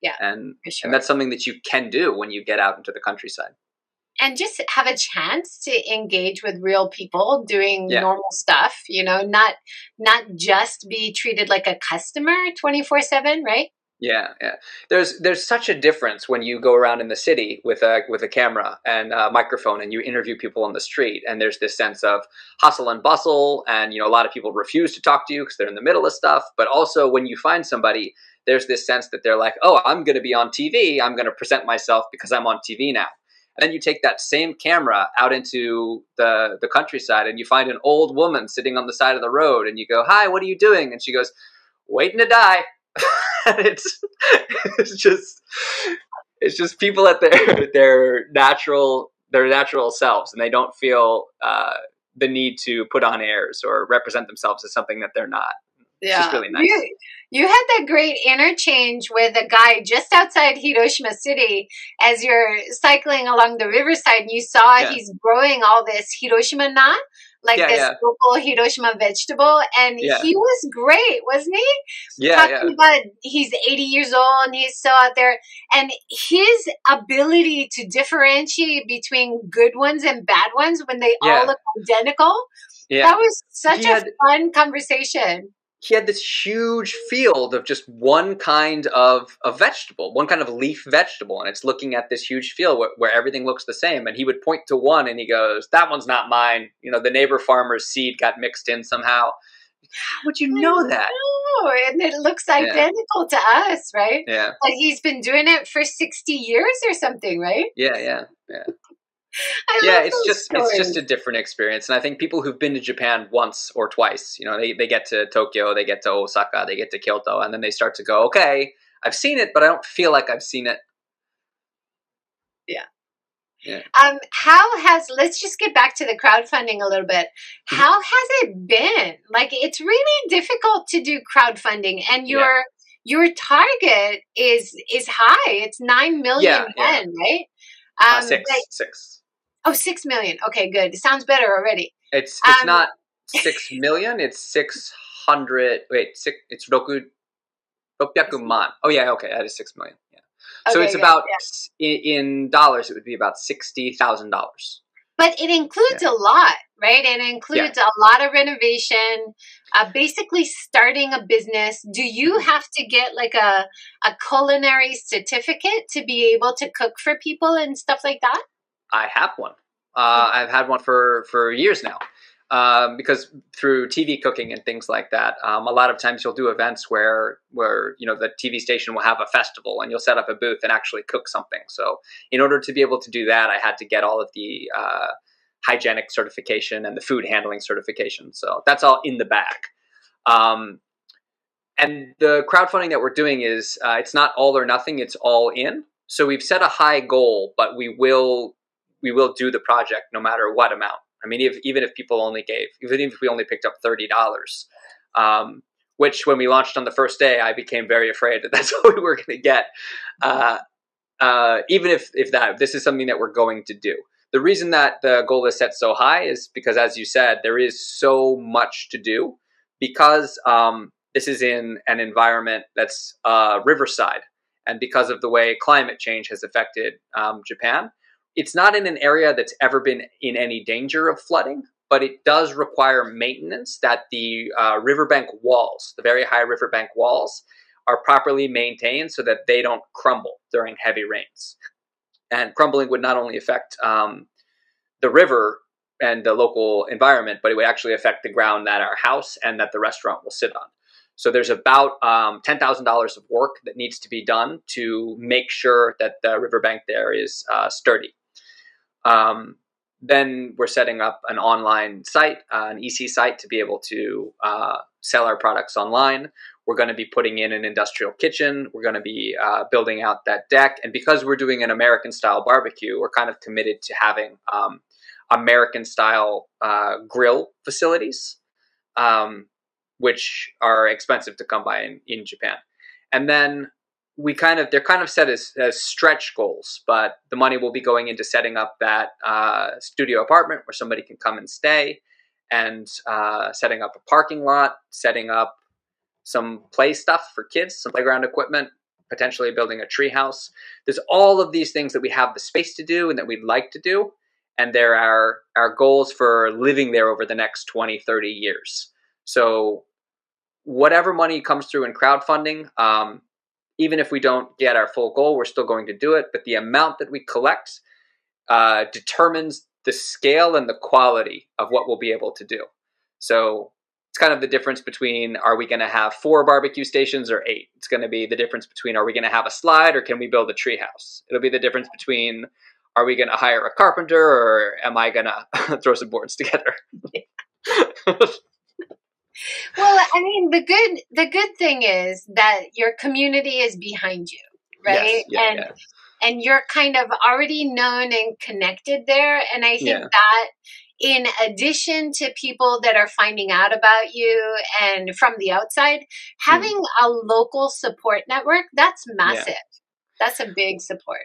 Yeah, and sure. and that's something that you can do when you get out into the countryside. And just have a chance to engage with real people doing Yeah. normal stuff, you know, not not just be treated like a customer 24/7, right? Yeah, yeah. There's there's such a difference when you go around in the city with a with a camera and a microphone and you interview people on the street and there's this sense of hustle and bustle and you know a lot of people refuse to talk to you because they're in the middle of stuff. But also when you find somebody, there's this sense that they're like, oh, I'm going to be on TV. I'm going to present myself because I'm on TV now. And then you take that same camera out into the the countryside and you find an old woman sitting on the side of the road and you go, hi, what are you doing? And she goes, waiting to die. and it's it's just it's just people at their their natural their natural selves and they don't feel uh, the need to put on airs or represent themselves as something that they're not just really nice. You, you had that great interchange with a guy just outside Hiroshima City as you're cycling along the riverside and you saw Yeah. he's growing all this Hiroshima na, like Yeah, this yeah. local Hiroshima vegetable. And Yeah. he was great, wasn't he? yeah talking about he's 80 years old and he's still out there and his ability to differentiate between good ones and bad ones when they all look identical yeah that was such He a had- fun conversation he had this huge field of just one kind of a vegetable, one kind of leaf vegetable, and it's looking at this huge field where, where everything looks the same. And he would point to one, and he goes, "That one's not mine. You know, the neighbor farmer's seed got mixed in somehow." How would you know that? oh and it looks identical to us right Yeah, but he's been doing it for 60 years or something right yeah, yeah, yeah. Yeah it's just it's just a different experience and i think people who've been to japan once or twice you know they, they get to tokyo they get to osaka they get to kyoto and then they start to go okay i've seen it but i don't feel like i've seen it Yeah. Um, how has let's just get back to the crowdfunding a little bit. Mm-hmm. How has it been? Like it's really difficult to do crowdfunding, and Yeah. your your target is is high. It's nine million Yeah, yeah. yen, right? uh, Um, six six oh, six million. Okay, good. It sounds better already. it's it's Um, not six million it's six hundred wait six it's roku man oh yeah okay that is six million yeah so Okay, it's good, about yeah. in, in dollars it would be about sixty thousand dollars But it includes a lot, right? It includes a lot of renovation, uh, basically starting a business. Do you Mm-hmm. have to get like a, a culinary certificate to be able to cook for people and stuff like that? I have one. Uh, I've had one for for years now. Um, because through TV cooking and things like that, um, a lot of times you'll do events where where you know the TV station will have a festival and you'll set up a booth and actually cook something. So in order to be able to do that, I had to get all of the uh, hygienic certification and the food handling certification. So that's all in the back. Um, and the crowdfunding that we're doing is uh, it's not all or nothing; it's all in. So we've set a high goal, but we will we will do the project no matter what amount. I mean, if, even if people only gave, even if we only picked up thirty dollars, um, which when we launched on the first day, I became very afraid that that's what we were going to get. Uh, uh, even if if that this is something that we're going to do. The reason that the goal is set so high is because, as you said, there is so much to do. Because um, this is in an environment that's uh, riverside, and because of the way climate change has affected um, Japan, it's not in an area that's ever been in any danger of flooding, but it does require maintenance that the uh, riverbank walls, the very high riverbank walls, are properly maintained so that they don't crumble during heavy rains. And crumbling would not only affect um, the river and the local environment, but it would actually affect the ground that our house and that the restaurant will sit on. So there's about um, ten thousand dollars of work that needs to be done to make sure that the riverbank there is uh, sturdy. Um, then we're setting up an online site, uh, an EC site, to be able to uh, sell our products online. We're going to be putting in an industrial kitchen. We're going to be uh, building out that deck, and because we're doing an American style barbecue, we're kind of committed to having um, American style uh, grill facilities. Um, which are expensive to come by in, in Japan. And then we kind of they're kind of set as, as stretch goals, but the money will be going into setting up that uh, studio apartment where somebody can come and stay. and uh, setting up a parking lot, setting up some play stuff for kids, some playground equipment, potentially building a tree house. There's all of these things that we have the space to do and that we'd like to do. And there are our goals for living there over the next 20, 30 years. So whatever money comes through in crowdfunding, um, even if we don't get our full goal, we're still going to do it. But the amount that we collect uh, determines the scale and the quality of what we'll be able to do. So it's kind of the difference between are we going to have four barbecue stations or eight? It's going to be the difference between are we going to have a slide or can we build a treehouse? It'll be the difference between are we going to hire a carpenter or am I going to throw some boards together? well, I mean, the good the good thing is that your community is behind you, right? Yes, yeah, and yeah. and you're kind of already known and connected there, and I think Yeah. that in addition to people that are finding out about you and from the outside, Hmm. having a local support network, that's massive. That's a big support.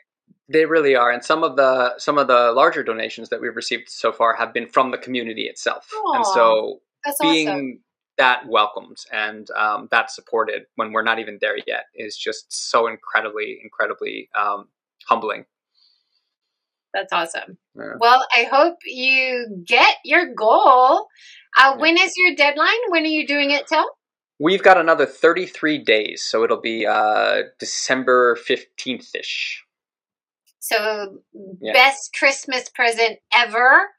They really are, and some of the some of the larger donations that we've received so far have been from the community itself, and so That's being awesome. That welcomed and um, that supported when we're not even there yet is just so incredibly, incredibly um, humbling. That's awesome. Yeah. Well, I hope you get your goal. Uh, when is your deadline? When are you doing it till? We've got another 33 days, so it'll be uh, December 15th ish. So, Yeah. best Christmas present ever,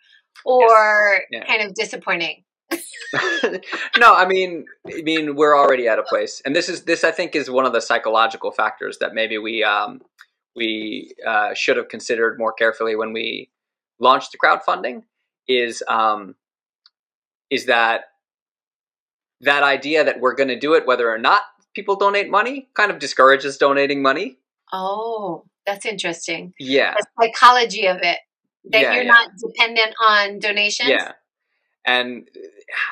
or Yeah. kind of disappointing? no, I mean, I mean, we're already at a place, and this is this. I think is one of the psychological factors that maybe we um, we uh, should have considered more carefully when we launched the crowdfunding. Is um, is that that idea that we're going to do it whether or not people donate money kind of discourages donating money. Oh, that's interesting. Yeah, The psychology of it that Yeah, you're yeah. not dependent on donations. Yeah. And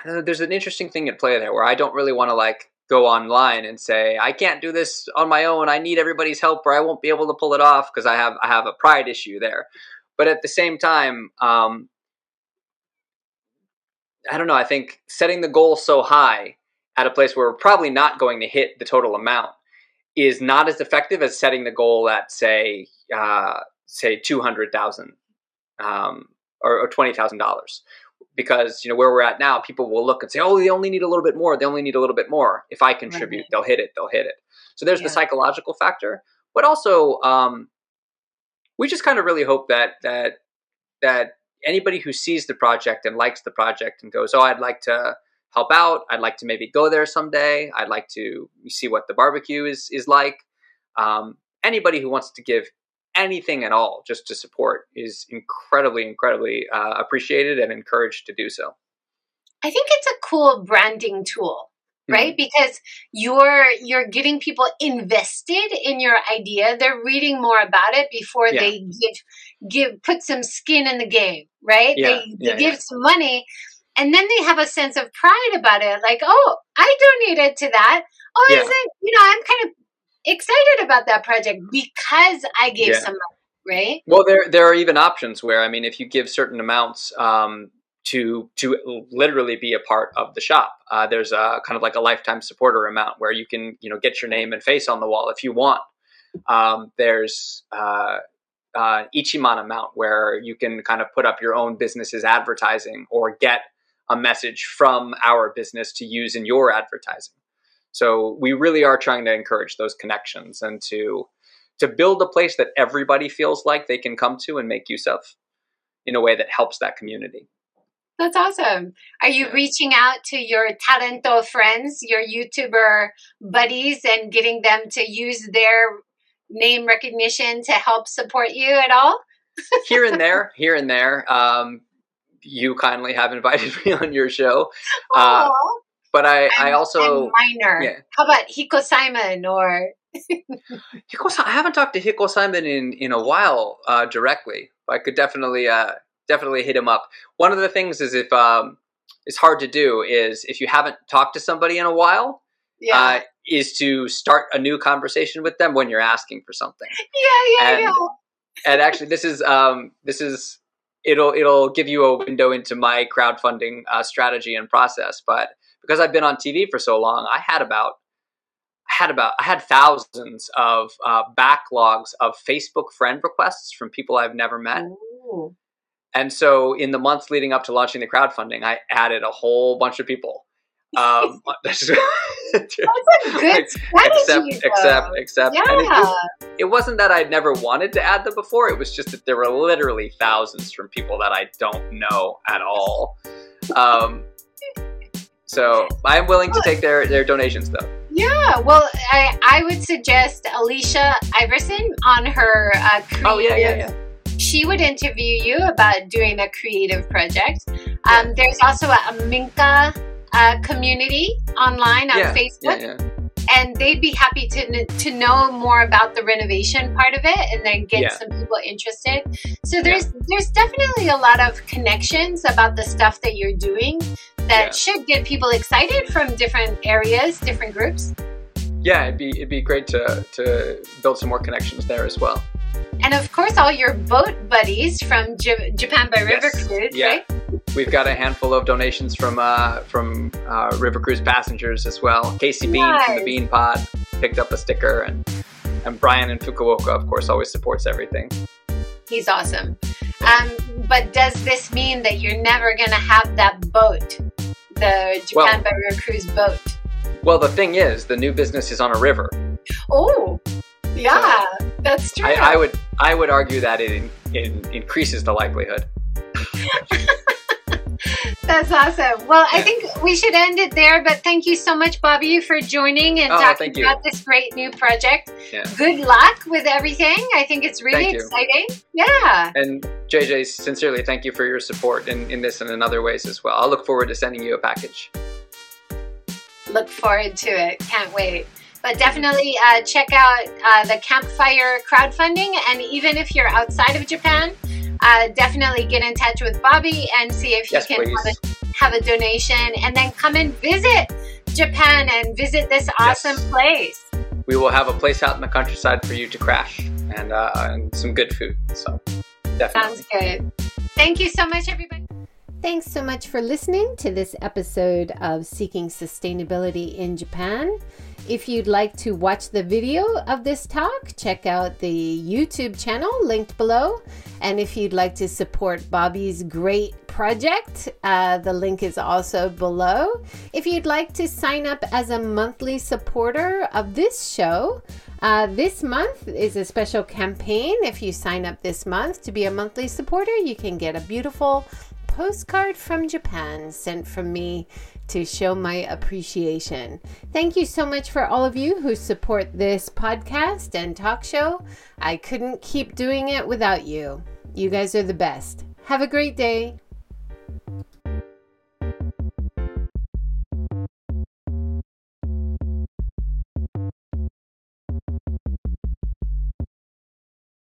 uh, there's an interesting thing at play there where I don't really want to like go online and say I can't do this on my own. I need everybody's help or I won't be able to pull it off because I have I have a pride issue there. But at the same time, um, I don't know. I think setting the goal so high at a place where we're probably not going to hit the total amount is not as effective as setting the goal at say uh, say two hundred thousand um, or, or twenty thousand dollars because you know where we're at now people will look and say oh they only need a little bit more. They only need a little bit more. If i contribute Right. they'll hit it they'll hit it. So there's Yeah. the psychological factor but also um, we just kind of really hope that that that anybody who sees the project and likes the project and goes oh i'd like to help out. I'd like to maybe go there someday. I'd like to see what the barbecue is is like um, anybody who wants to give anything at all just to support is incredibly incredibly uh, appreciated and encouraged to do so I think it's a cool branding tool, Mm-hmm. right? Because you're you're getting people invested in your idea. They're reading more about it before Yeah. they give give put some skin in the game, right? Yeah, They, they yeah, give some money and then they have a sense of pride about it. Like, oh, I donated to that. Oh, is it? You know, I'm kind of excited about that project because I gave Yeah. some money, right? well there there are even options where i mean if you give certain amounts um, to to literally be a part of the shop uh, there's a kind of like a lifetime supporter amount where you can you know get your name and face on the wall if you want um, there's uh, uh, ichiman amount where you can kind of put up your own business's advertising or get a message from our business to use in your advertising. So we really are trying to encourage those connections and to to build a place that everybody feels like they can come to and make use of in a way that helps that community. That's awesome. Are you Yeah. reaching out to your Talento friends, your YouTuber buddies, and getting them to use their name recognition to help support you at all? here and there, here and there. Um, you kindly have invited me on your show, uh, but I, I also minor. yeah. How about Hiko Simon or Hiko, I haven't talked to Hiko Simon in in a while uh, directly. I could definitely uh, definitely hit him up. One of the things is if um, it's hard to do is if you haven't talked to somebody in a while, yeah, uh, is to start a new conversation with them when you're asking for something. yeah, yeah, and- yeah. And actually, this is um, this is it'll it'll give you a window into my crowdfunding uh, strategy and process. But because I've been on TV for so long, I had about I had about I had thousands of uh, backlogs of Facebook friend requests from people I've never met. Ooh. And so in the months leading up to launching the crowdfunding, I added a whole bunch of people. Um, that's, a good strategy. Except, except, except, yeah. It, it, wasn't that I'd never wanted to add them before. It was just that there were literally thousands from people that I don't know at all. Um, so I am willing to take their, their donations though. Yeah, well, I, I would suggest Alicia Iverson on her uh, creative. Oh yeah, yeah, yeah she would interview you about doing a creative project. Um, there's also a Minka uh, community online on yeah, Facebook. Yeah, yeah. And they'd be happy to, to know more about the renovation part of it and then get some people interested. So there's there's definitely a lot of connections about the stuff that you're doing that should get people excited from different areas, different groups. Yeah, it'd be it'd be great to to build some more connections there as well and of course all your boat buddies from J- Japan by River yes. Cruise, yeah. right? We've got a handful of donations from uh, from uh, River Cruise passengers as well. Casey Bean nice. from the Bean Pod picked up a sticker, and and Brian in Fukuoka, of course, always supports everything. He's awesome. Um, but does this mean that you're never going to have that boat, the Japan well, by River Cruise boat? Well, the thing is, the new business is on a river. Oh, yeah, so that's true. I, I, would I would argue that it in, in increases the likelihood. That's awesome. Well, I think we should end it there, but thank you so much, Bobby, for joining and oh, talking about this great new project. Yeah. Good luck with everything. I think it's really exciting. Yeah. And JJ, sincerely, thank you for your support in, in this and in other ways as well. I'll look forward to sending you a package. Look forward to it. Can't wait. But definitely uh, check out uh, the Campfire crowdfunding. And even if you're outside of Japan, uh, definitely get in touch with Bobby and see if yes, you can have a, have a, donation and then come and visit Japan and visit this awesome yes. place. We will have a place out in the countryside for you to crash and, uh, and some good food. So definitely. Sounds good. Thank you so much, everybody. Thanks so much for listening to this episode of Seeking Sustainability in Japan. If you'd like to watch the video of this talk, check out the YouTube channel linked below. And if you'd like to support Bobby's great project, uh, the link is also below. If you'd like to sign up as a monthly supporter of this show, uh, this month is a special campaign. If you sign up this month to be a monthly supporter, you can get a beautiful postcard from Japan sent from me to show my appreciation. Thank you so much for all of you who support this podcast and talk show. I couldn't keep doing it without you. You guys are the best. Have a great day.